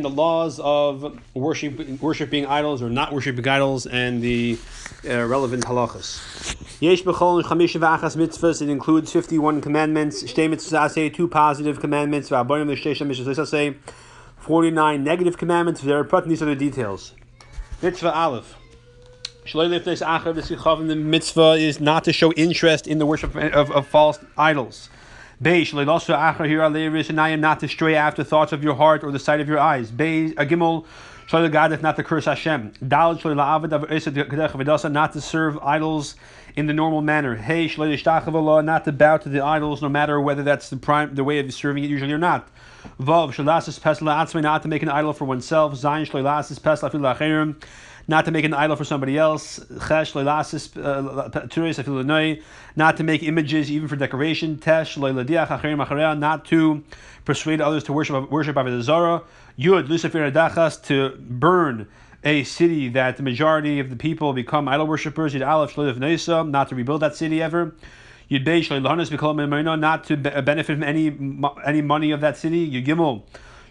the laws of worship, worshiping idols or not worshiping idols, and the uh, relevant halachas. Mitzvahs, it includes 51 commandments, two positive commandments, 49 negative commandments, there are put these other details. Mitzvah Aleph. The mitzvah is not to show interest in the worship of, of false idols. Beish, also achar here am not to stray after thoughts of your heart or the sight of your eyes. Beis, a gimel, God if not to curse Hashem. Dal Dalad not to serve idols in the normal manner. Hey, not to bow to the idols, no matter whether that's the prime the way of serving it usually or not. Vav, not to make an idol for oneself. Zayin, not to make an idol for somebody else, uh, not to make images even for decoration, not to persuade others to worship worship Avodah Zarah, Yud Lucifer Adachas to burn a city that the majority of the people become idol worshippers, Yud Aleph not to rebuild that city ever. Yud Beish not to benefit from any any money of that city. Yud Gimel.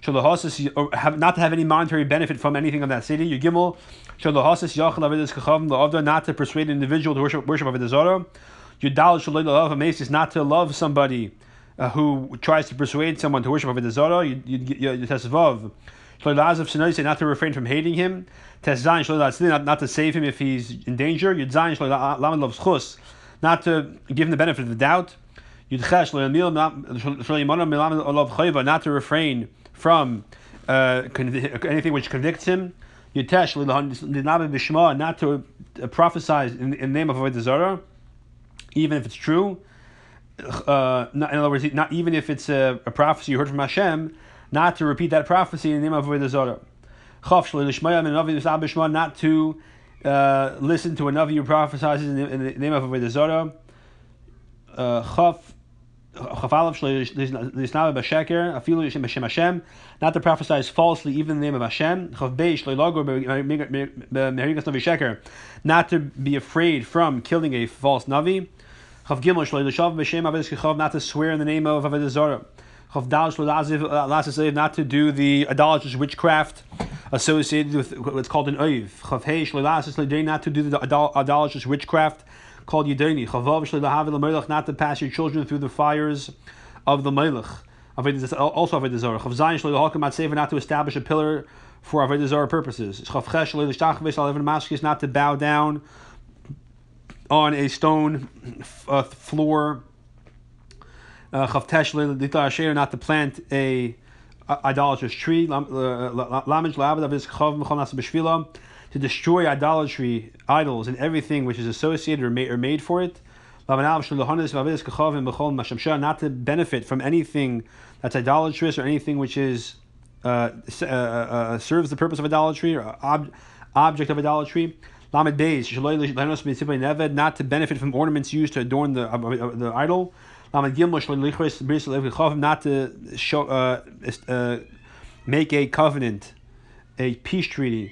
Not to have any monetary benefit from anything of that city. You gimel not to persuade an individual to worship worship Avodah Zarah. Yudal shaloi is not to love somebody uh, who tries to persuade someone to worship Avodah Zarah. Yudtesvav not to refrain from hating him. Not, not to save him if he's in danger. Not to give him the benefit of the doubt. Not to refrain from uh, anything which convicts him. Yutesh not to uh, prophesy in, in the name of Avodah even if it's true. Uh, not, in other words, not even if it's a, a, prophecy you heard from Hashem, not to repeat that prophecy in the name of Avodah Zarah. Not to uh, listen to a navi who prophesies in the, in the name of Avodah Zarah. Uh, not to prophesy falsely even in the name of Hashem. Not to be afraid from killing a false navi. Not to swear in the name of Avodah. Not to do the idolatrous witchcraft associated with what's called an oiv. Not to do the idolatrous witchcraft called Yidoni. Chavav not to pass your children through the fires of the Melech. Also Avodah Zarah. Chav Zayin Shlo not to establish a pillar for Avodah Zarah purposes. Chav Ches Shlo not to bow down on a stone uh, floor. Uh, Chav Tesh Shlo not to plant a idolatrous tree. Lamij La'abed Avis Chav Mechol Nasa to destroy idolatry, idols, and everything which is associated or made, or made for it. Not to benefit from anything that's idolatrous or anything which is uh, uh, uh, serves the purpose of idolatry or ob- object of idolatry. Not to benefit from ornaments used to adorn the, uh, the idol. Not to show, uh, uh, make a covenant, a peace treaty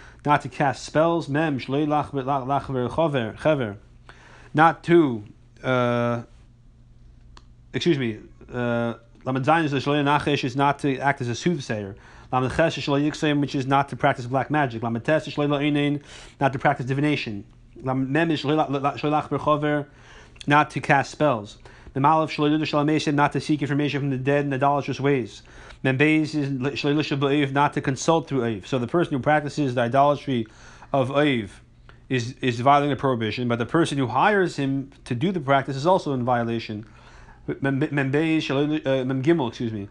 not to cast spells, mem not to, uh, excuse me, uh, Lamed is not to act as a soothsayer. Lamed which is not to practice black magic. Lamed not to practice divination. Mem not to cast spells. Not to seek information from the dead in idolatrous ways. Membeis is not to consult through Oiv. So the person who practices the idolatry of Oiv is, is violating the prohibition, but the person who hires him to do the practice is also in violation. Memgimel, uh, excuse me.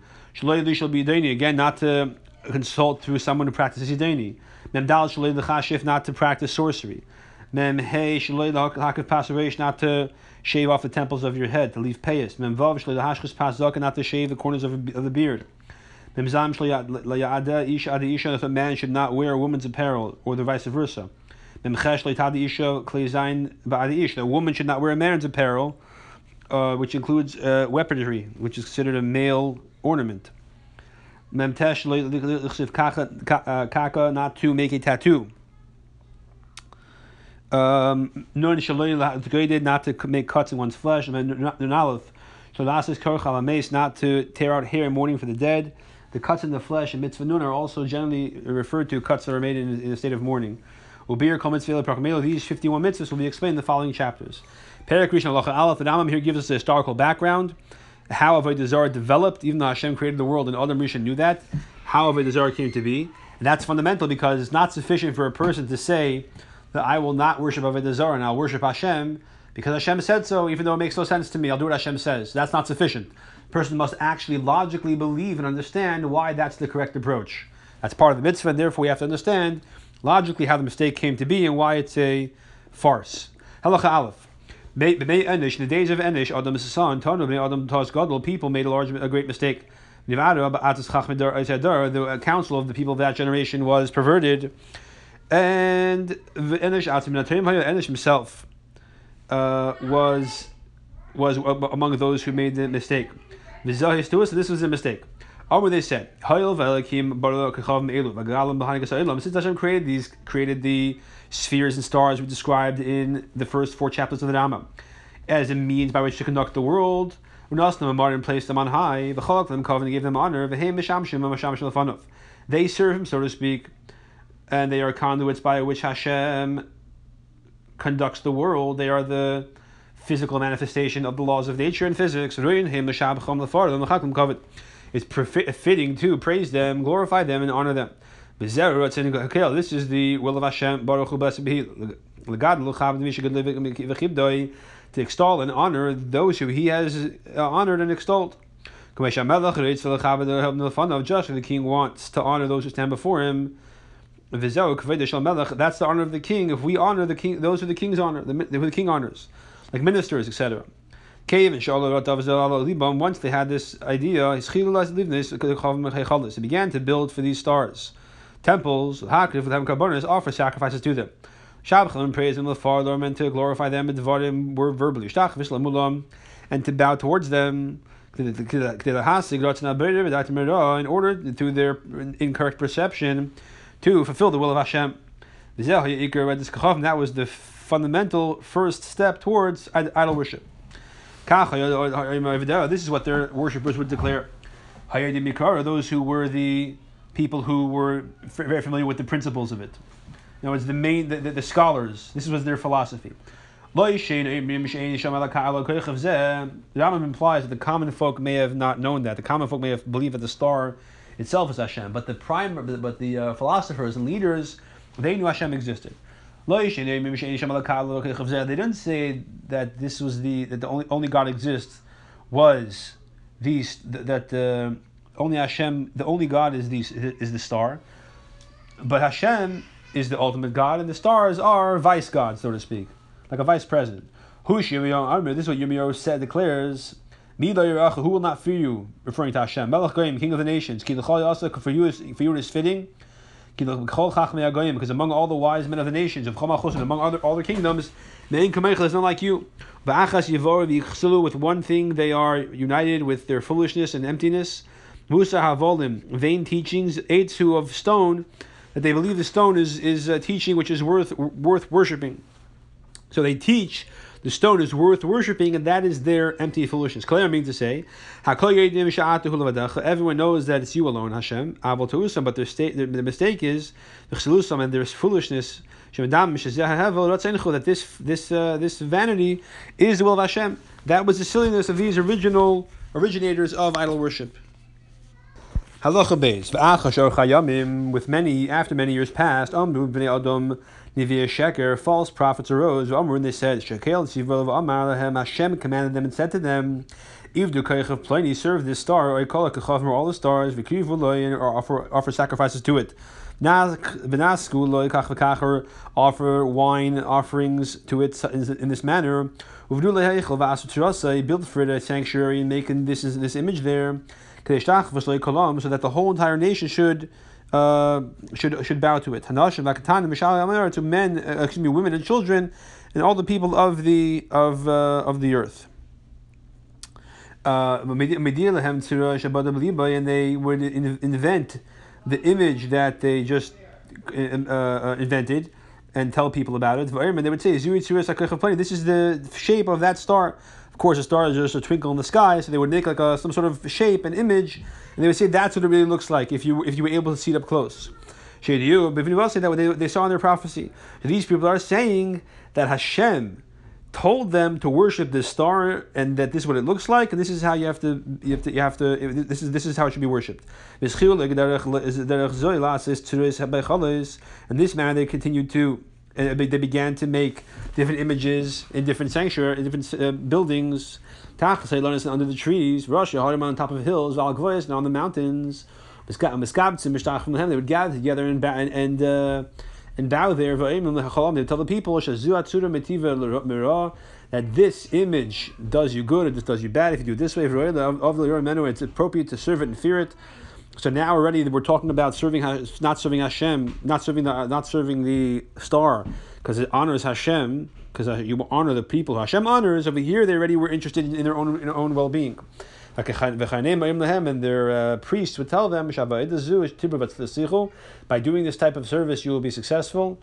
shall be Again, not to consult through someone who practices Yidani. Memdal Shalei L'chashif, not to practice sorcery. Mem Hey Shalei L'hakav not to shave off the temples of your head, to leave payas. Mem Vav Shalei L'hashchis Pas not to shave the corners of, of the beard. That a man should not wear a woman's apparel, or the vice versa. Ish. A woman should not wear a man's apparel, uh, which includes uh, weaponry, which is considered a male ornament. Not to make a tattoo. Um, not to make cuts in one's flesh. Not to tear out hair in mourning for the dead. The cuts in the flesh and mitzvah nun are also generally referred to cuts that are made in, in a state of mourning. These 51 mitzvahs will be explained in the following chapters. Perak Rishon. The Rambam here gives us a historical background how Avodah Zarah developed, even though Hashem created the world and Adam Rishon knew that, how Avodah Zarah came to be. And that's fundamental because it's not sufficient for a person to say that I will not worship Avodah Zarah and I'll worship Hashem because Hashem said so, even though it makes no sense to me. I'll do what Hashem says. That's not sufficient. Person must actually logically believe and understand why that's the correct approach. That's part of the mitzvah, and therefore we have to understand logically how the mistake came to be and why it's a farce. Halacha Aleph. In the days of Enish, Adam son, Adam Taz Gadol, people made a large, a great mistake. The council of the people of that generation was perverted, and Enish Enish himself uh, was was among those who made the mistake. This was a mistake. Or they said, Since Hashem created these, created the spheres and stars we described in the first four chapters of the Rama, as a means by which to conduct the world, and placed them on high, the them and gave them honor, they serve him, so to speak, and they are conduits by which Hashem conducts the world. They are the physical manifestation of the laws of nature and physics. It's fitting to praise them, glorify them, and honor them. This is the will of Hashem, Baruch to extol and honor those who He has uh, honored and extolled. Just the king wants to honor those who stand before him. That's the honor of the king. If we honor the king, those are the king's honor, the, the king honors, like ministers, etc. Cave and once they had this idea, they began to build for these stars temples, karbonis, offer sacrifices to them. Shabchalim praise them far meant to glorify them, and devarim were verbally. And to bow towards them in order through their incorrect perception to fulfill the will of Hashem. That was the fundamental first step towards idol worship. This is what their worshippers would declare. Those who were the people who were very familiar with the principles of it. In other words, the main the, the, the scholars. This was their philosophy. The Rambam implies that the common folk may have not known that. The common folk may have believed that the star itself is Hashem, but the prime, but the uh, philosophers and leaders, they knew Hashem existed. They didn't say that this was the that the only only God exists was these that uh, only Hashem, the only God is the, is the star, but Hashem is the ultimate God, and the stars are vice gods, so to speak, like a vice president. This is what Yirmiyahu said, declares, Who will not fear you? Referring to Hashem. King of the nations. For you is, for you is fitting. Because among all the wise men of the nations, of Chomachos and among other, all the kingdoms, is not like you. With one thing they are united with their foolishness and emptiness. Musa Havolim, vain teachings, Eitzu of stone, that they believe the stone is, is a teaching which is worth worth worshipping. So they teach the stone is worth worshipping, and that is their empty foolishness. Clear means to say, everyone knows that it's you alone, Hashem, but their state, the, the mistake is, and there's foolishness, that this this uh, this vanity is the will of Hashem. That was the silliness of these original originators of idol worship. Halacha beis. With many after many years passed, bnei adam nivia sheker. False prophets arose. Amru and they said shekel tzivol amar. Hashem commanded them and said to them. Ivdu kaychav pliny serve this star or call it kachavim or all the stars v'kivu or offer offer sacrifices to it. V'nasku loy kach v'kacher offer wine offerings to it in this manner. Uvdu leheichel v'asu build for it a sanctuary and make this this image there. so that the whole entire nation should uh, should should bow to it. To men, uh, excuse me, women and children, and all the people of the of uh, of the earth. Uh, and they would invent the image that they just uh, uh, invented and tell people about it. And they would say, This is the shape of that star. Course, a star is just a twinkle in the sky, so they would make like a, some sort of shape and image, and they would say that's what it really looks like if you if you were able to see it up close. Shadiyu, but you say that they, they saw in their prophecy, these people are saying that Hashem told them to worship this star and that this is what it looks like and this is how you have to you have to you have to this is this is how it should be worshipped and this manner they continued to uh, they began to make different images in different sanctuary in different uh, buildings under the trees Russia on top of hills and on the mountains they would gather together and and uh, and bow there. They tell the people that this image does you good or this does you bad. If you do it this way, it's appropriate to serve it and fear it. So now already we're talking about serving, not serving Hashem, not serving the, not serving the star, because it honors Hashem, because you honor the people Hashem honors. Over here, they already were interested in their own in their own well being and their uh, priests would tell them, by doing this type of service, you will be successful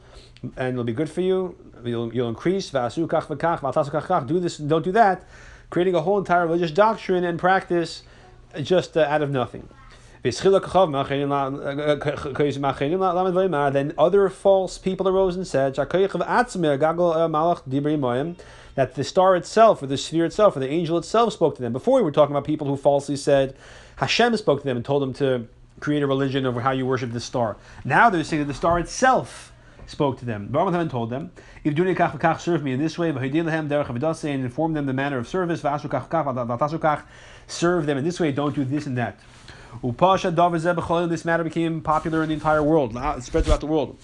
and it'll be good for you. You'll, you'll increase. Do this, don't do that. Creating a whole entire religious doctrine and practice just uh, out of nothing. Eh, eh, eh, then other false people arose and said, that the star itself, or the sphere itself, or the angel itself spoke to them. Before we were talking about people who falsely said Hashem spoke to them and told them to create a religion over how you worship the star. Now they're saying that the star itself spoke to them. Baruch told them, if do kach serve me in this way, and inform them the manner of service, serve them in this way, don't do this and that. Upasha this matter became popular in the entire world. It spread throughout the world.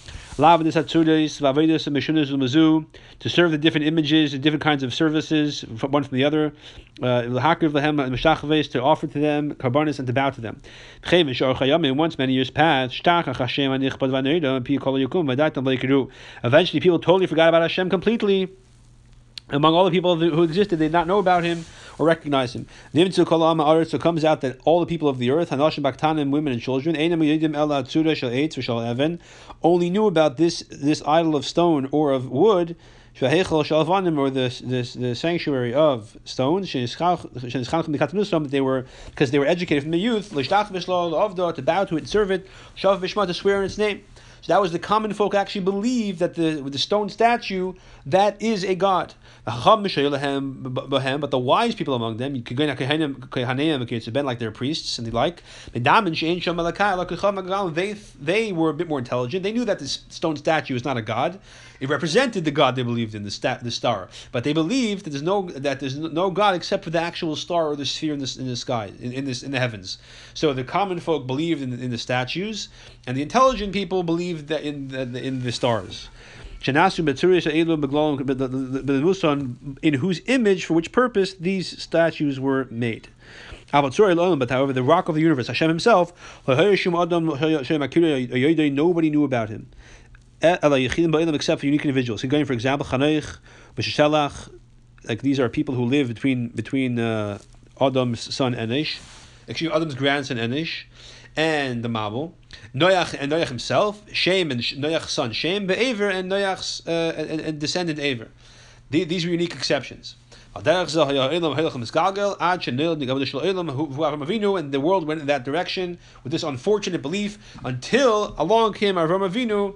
To serve the different images and different kinds of services, one from the other. Uh, to offer to them, karbanis, and to bow to them. Once many years passed, eventually people totally forgot about Hashem completely. Among all the people who existed, they did not know about him or recognize him. So comes out that all the people of the earth, Hanashim women and children, only knew about this this idol of stone or of wood, or the, this, the sanctuary of stones, they were because they were educated from the youth, to bow to it and serve it, to swear in its name. So that was the common folk actually believed that the the stone statue that is a god. But the wise people among them, like their priests and the like, they they were a bit more intelligent. They knew that this stone statue is not a god. It represented the god they believed in, the, sta- the star. But they believed that there's no that there's no god except for the actual star or the sphere in the, in the sky, in, in this in the heavens. So the common folk believed in, in the statues, and the intelligent people believed that in the, in the stars in whose image, for which purpose these statues were made. But however, the rock of the universe, Hashem Himself, nobody knew about Him, except for unique individuals. So going, for example, like these are people who live between between uh, Adam's son Enish, me, Adam's grandson Enish, and the Mabul. Noach and Noach himself, Shem and Noach's son Shem, Be'aver and Noach's uh, and, and descendant Aver. These were unique exceptions. And the world went in that direction with this unfortunate belief until along came Avram Avinu,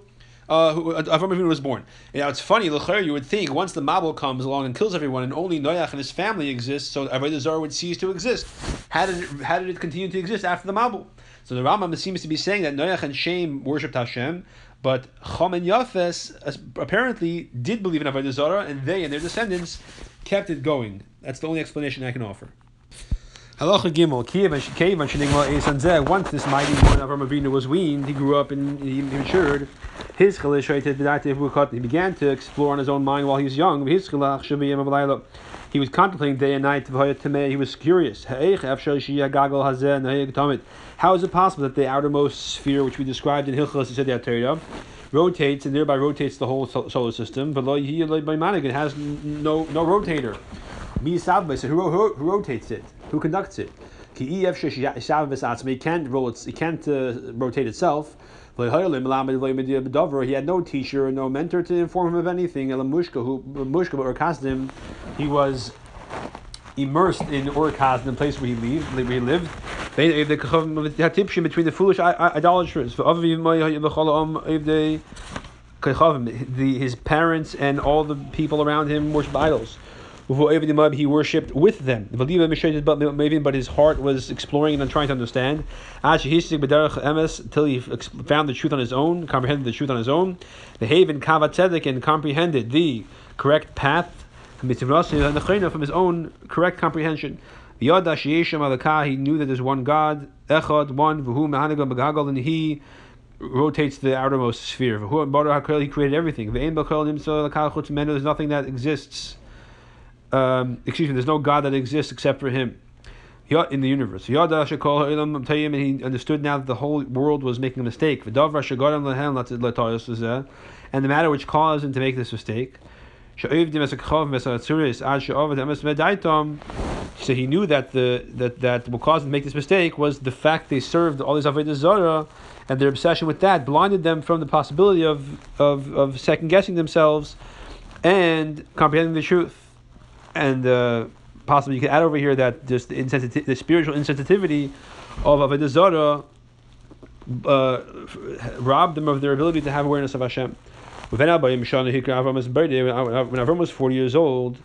uh, who, uh, Avram Avinu was born. Now it's funny, you would think once the Mabul comes along and kills everyone, and only Noach and his family exist, so Avodah Zarah would cease to exist. How did it, how did it continue to exist after the Mabul? So the Rambam seems to be saying that Noach and Shem worshipped Hashem, but Chom and Yafes apparently did believe in Avodah Zarah, and they and their descendants kept it going. That's the only explanation I can offer. Halacha Gimel, Kiev and and. Once this mighty one of Avinu was weaned, he grew up and he matured. His he began to explore on his own mind while he was young. He was contemplating day and night. He was curious. How is it possible that the outermost sphere, which we described in Hilchos Torah, rotates and thereby rotates the whole solar system, but it has no no rotator? Who, who, who rotates it? Who conducts it? It can't roll. It can't uh, rotate itself. He had no teacher, no mentor to inform him of anything. He was immersed in Orikaz, the place where he lived. Where he lived. Between the foolish idolaters, the, his parents and all the people around him worship idols he worshipped with them. But his heart was exploring and trying to understand. Until he found the truth on his own, comprehended the truth on his own. The haven kavatzedek and comprehended the correct path from his own correct comprehension. He knew that there's one God, Echad, one, and he rotates the outermost sphere. He created everything. There's nothing that exists um, excuse me, there's no God that exists except for Him in the universe. And he understood now that the whole world was making a mistake. And the matter which caused him to make this mistake. So he knew that the that that what caused them to make this mistake was the fact they served all these avodah zara, and their obsession with that blinded them from the possibility of of, of second guessing themselves and comprehending the truth and uh, possibly you can add over here that just the, the spiritual insensitivity of Avodah Zarah uh, robbed them of their ability to have awareness of Hashem. When Avram was 40 years old,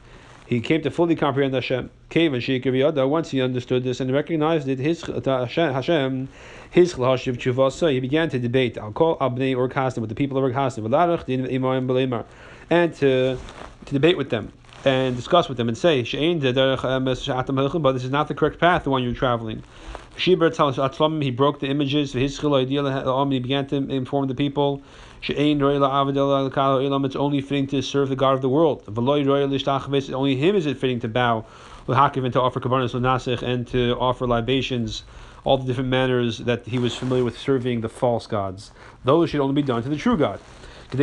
he came to fully comprehend Hashem. Once he understood this and recognized it, his Hashem, his he began to debate. I'll call Abnei or Kasdim with the people of Kasdim, and to, to debate with them and discuss with them and say, um, but this is not the correct path, the one you're traveling. He broke the images, he began to inform the people. It's only fitting to serve the God of the world. Only him is it fitting to bow, and to offer kabbanis and to offer libations, all the different manners that he was familiar with serving the false gods. Those should only be done to the true God so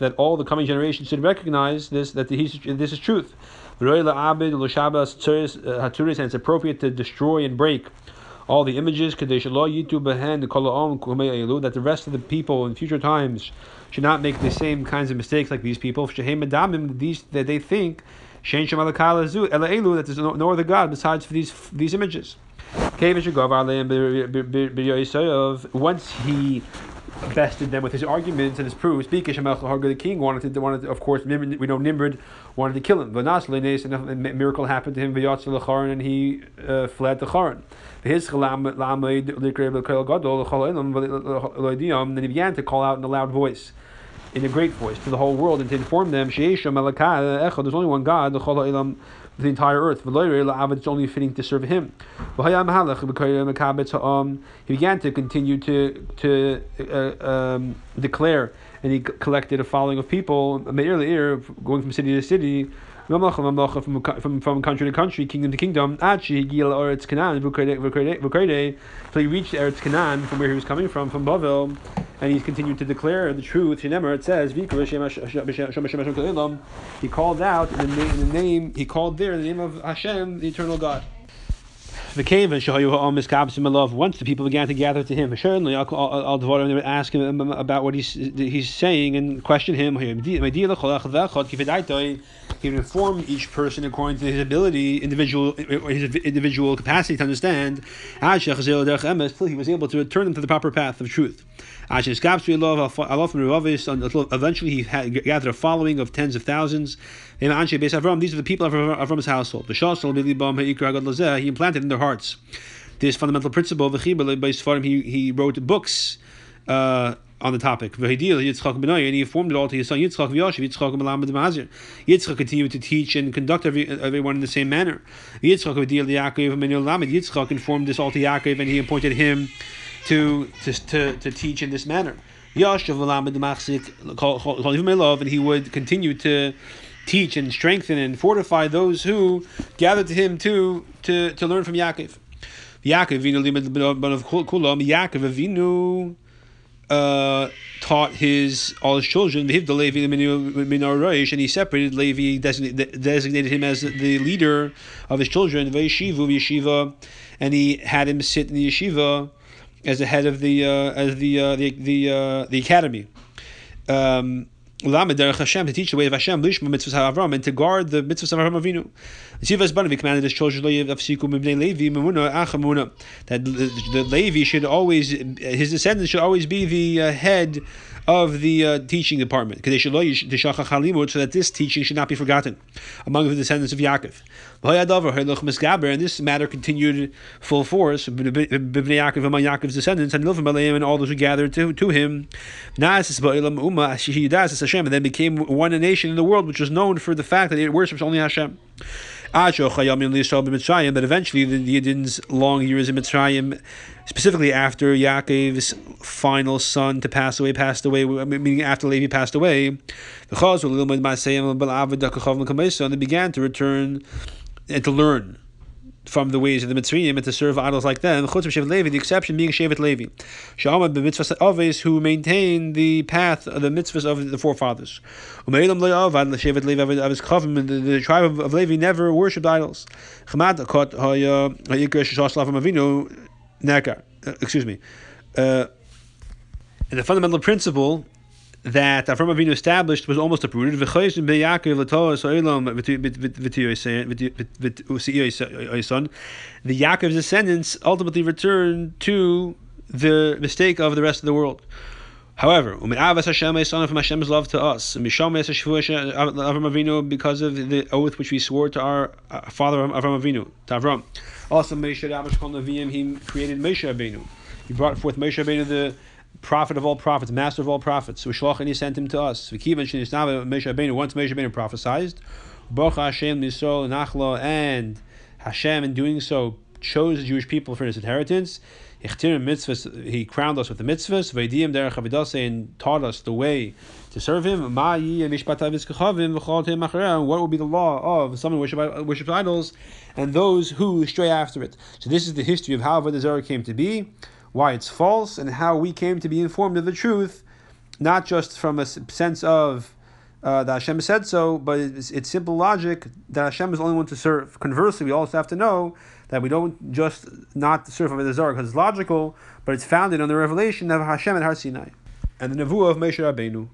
that all the coming generations should recognize this that this is truth. Uh, and it's appropriate to destroy and break all the images that the rest of the people in future times should not make the same kinds of mistakes like these people. These that they think that there's no, no other God besides for these these images. Once he bested them with his arguments and his proofs. The king wanted to, wanted to, of course, we know Nimrod wanted to kill him. But a miracle happened to him, and he uh, fled to Charan. Then he began to call out in a loud voice, in a great voice, to the whole world, and to inform them, there's only one God, the entire earth. It's only fitting to serve him. He began to continue to to uh, um, declare, and he collected a following of people, going from city to city, from, from, from country to country, kingdom to kingdom, until he reached Eretz Canaan, from where he was coming from, from Bavel, and he's continued to declare the truth. It says, he called out in the, name, in the name, he called there in the name of Hashem, the eternal God the once the people began to gather to him, certainly I'll, I'll, I'll ask him um, um, about what he's he's saying and question him. He would inform each person according to his ability, individual uh, his individual capacity to understand. Until he was able to return them to the proper path of truth. Eventually, he had gathered a following of tens of thousands. These are the people of Avram's household. He implanted in their hearts this fundamental principle. He, he wrote books. Uh, on the topic. And he informed it all to his son Yitzchak Yitzchak continued to teach and conduct every, everyone in the same manner. Yitzchak informed this all to Yaakov and he appointed him to, to, to, to teach in this manner. And he would continue to teach and strengthen and fortify those who gathered to him to to, to learn from Yaakov. Yaakov Avinu uh, taught his all his children and he separated Levi, designated him as the leader of his children, and he had him sit in the yeshiva as the head of the uh, as the uh, the the uh, the academy. Um, Hashem to teach the way of Hashem, Lishma mitzvahs Avram, and to guard the mitzvahs of Avram Avinu. Tzivas Banavi commanded his children that the Levi should always, his descendants should always be the uh, head of the uh, teaching department, so that this teaching should not be forgotten among the descendants of Yaakov. And this matter continued full force, among Yaakov's descendants, and and all those who gathered to, to him. And then became one nation in the world which was known for the fact that it worships only Hashem. But eventually, the Yidden's long years in Mitzrayim, specifically after Yaakov's final son to pass away, passed away, meaning after Levi passed away, and they began to return and to learn from the ways of the Mitzrayim and to serve idols like them. Chutz Shevet Levi, the exception being Shevet Levi, Sha'amad b'mitzvahs aves who maintain the path of the mitzvahs of the forefathers. Ume'ilam le'avad Shevet Levi aves chavim, the tribe of, of Levi never worshipped idols. Chamad ha'ya avinu. Uh, excuse me. Uh, and the fundamental principle that Avram Avinu established was almost uprooted. The Yaakov's descendants ultimately returned to the mistake of the rest of the world. However, from Hashem's love to us, because of the oath which we swore to our uh, father Avram Avinu, to Avram. Also, he created Moshe Rabbeinu. He brought forth Moshe Rabbeinu, the prophet of all prophets, master of all prophets. Ushlach and he sent him to us. Once Moshe Rabbeinu prophesied, Baruch Hashem Nisol Nachlo, and Hashem in doing so chose the Jewish people for his inheritance. He crowned us with the mitzvahs, and taught us the way to serve him. What will be the law of someone who worships idols and those who stray after it? So this is the history of how Avodah came to be why it's false, and how we came to be informed of the truth, not just from a sense of uh, that Hashem said so, but it's, it's, simple logic that Hashem is the only one to serve. Conversely, we also have to know that we don't just not serve Avodah Zarah because it's logical, but it's founded on the revelation of Hashem at Har Sinai and the Nevuah of Moshe Rabbeinu.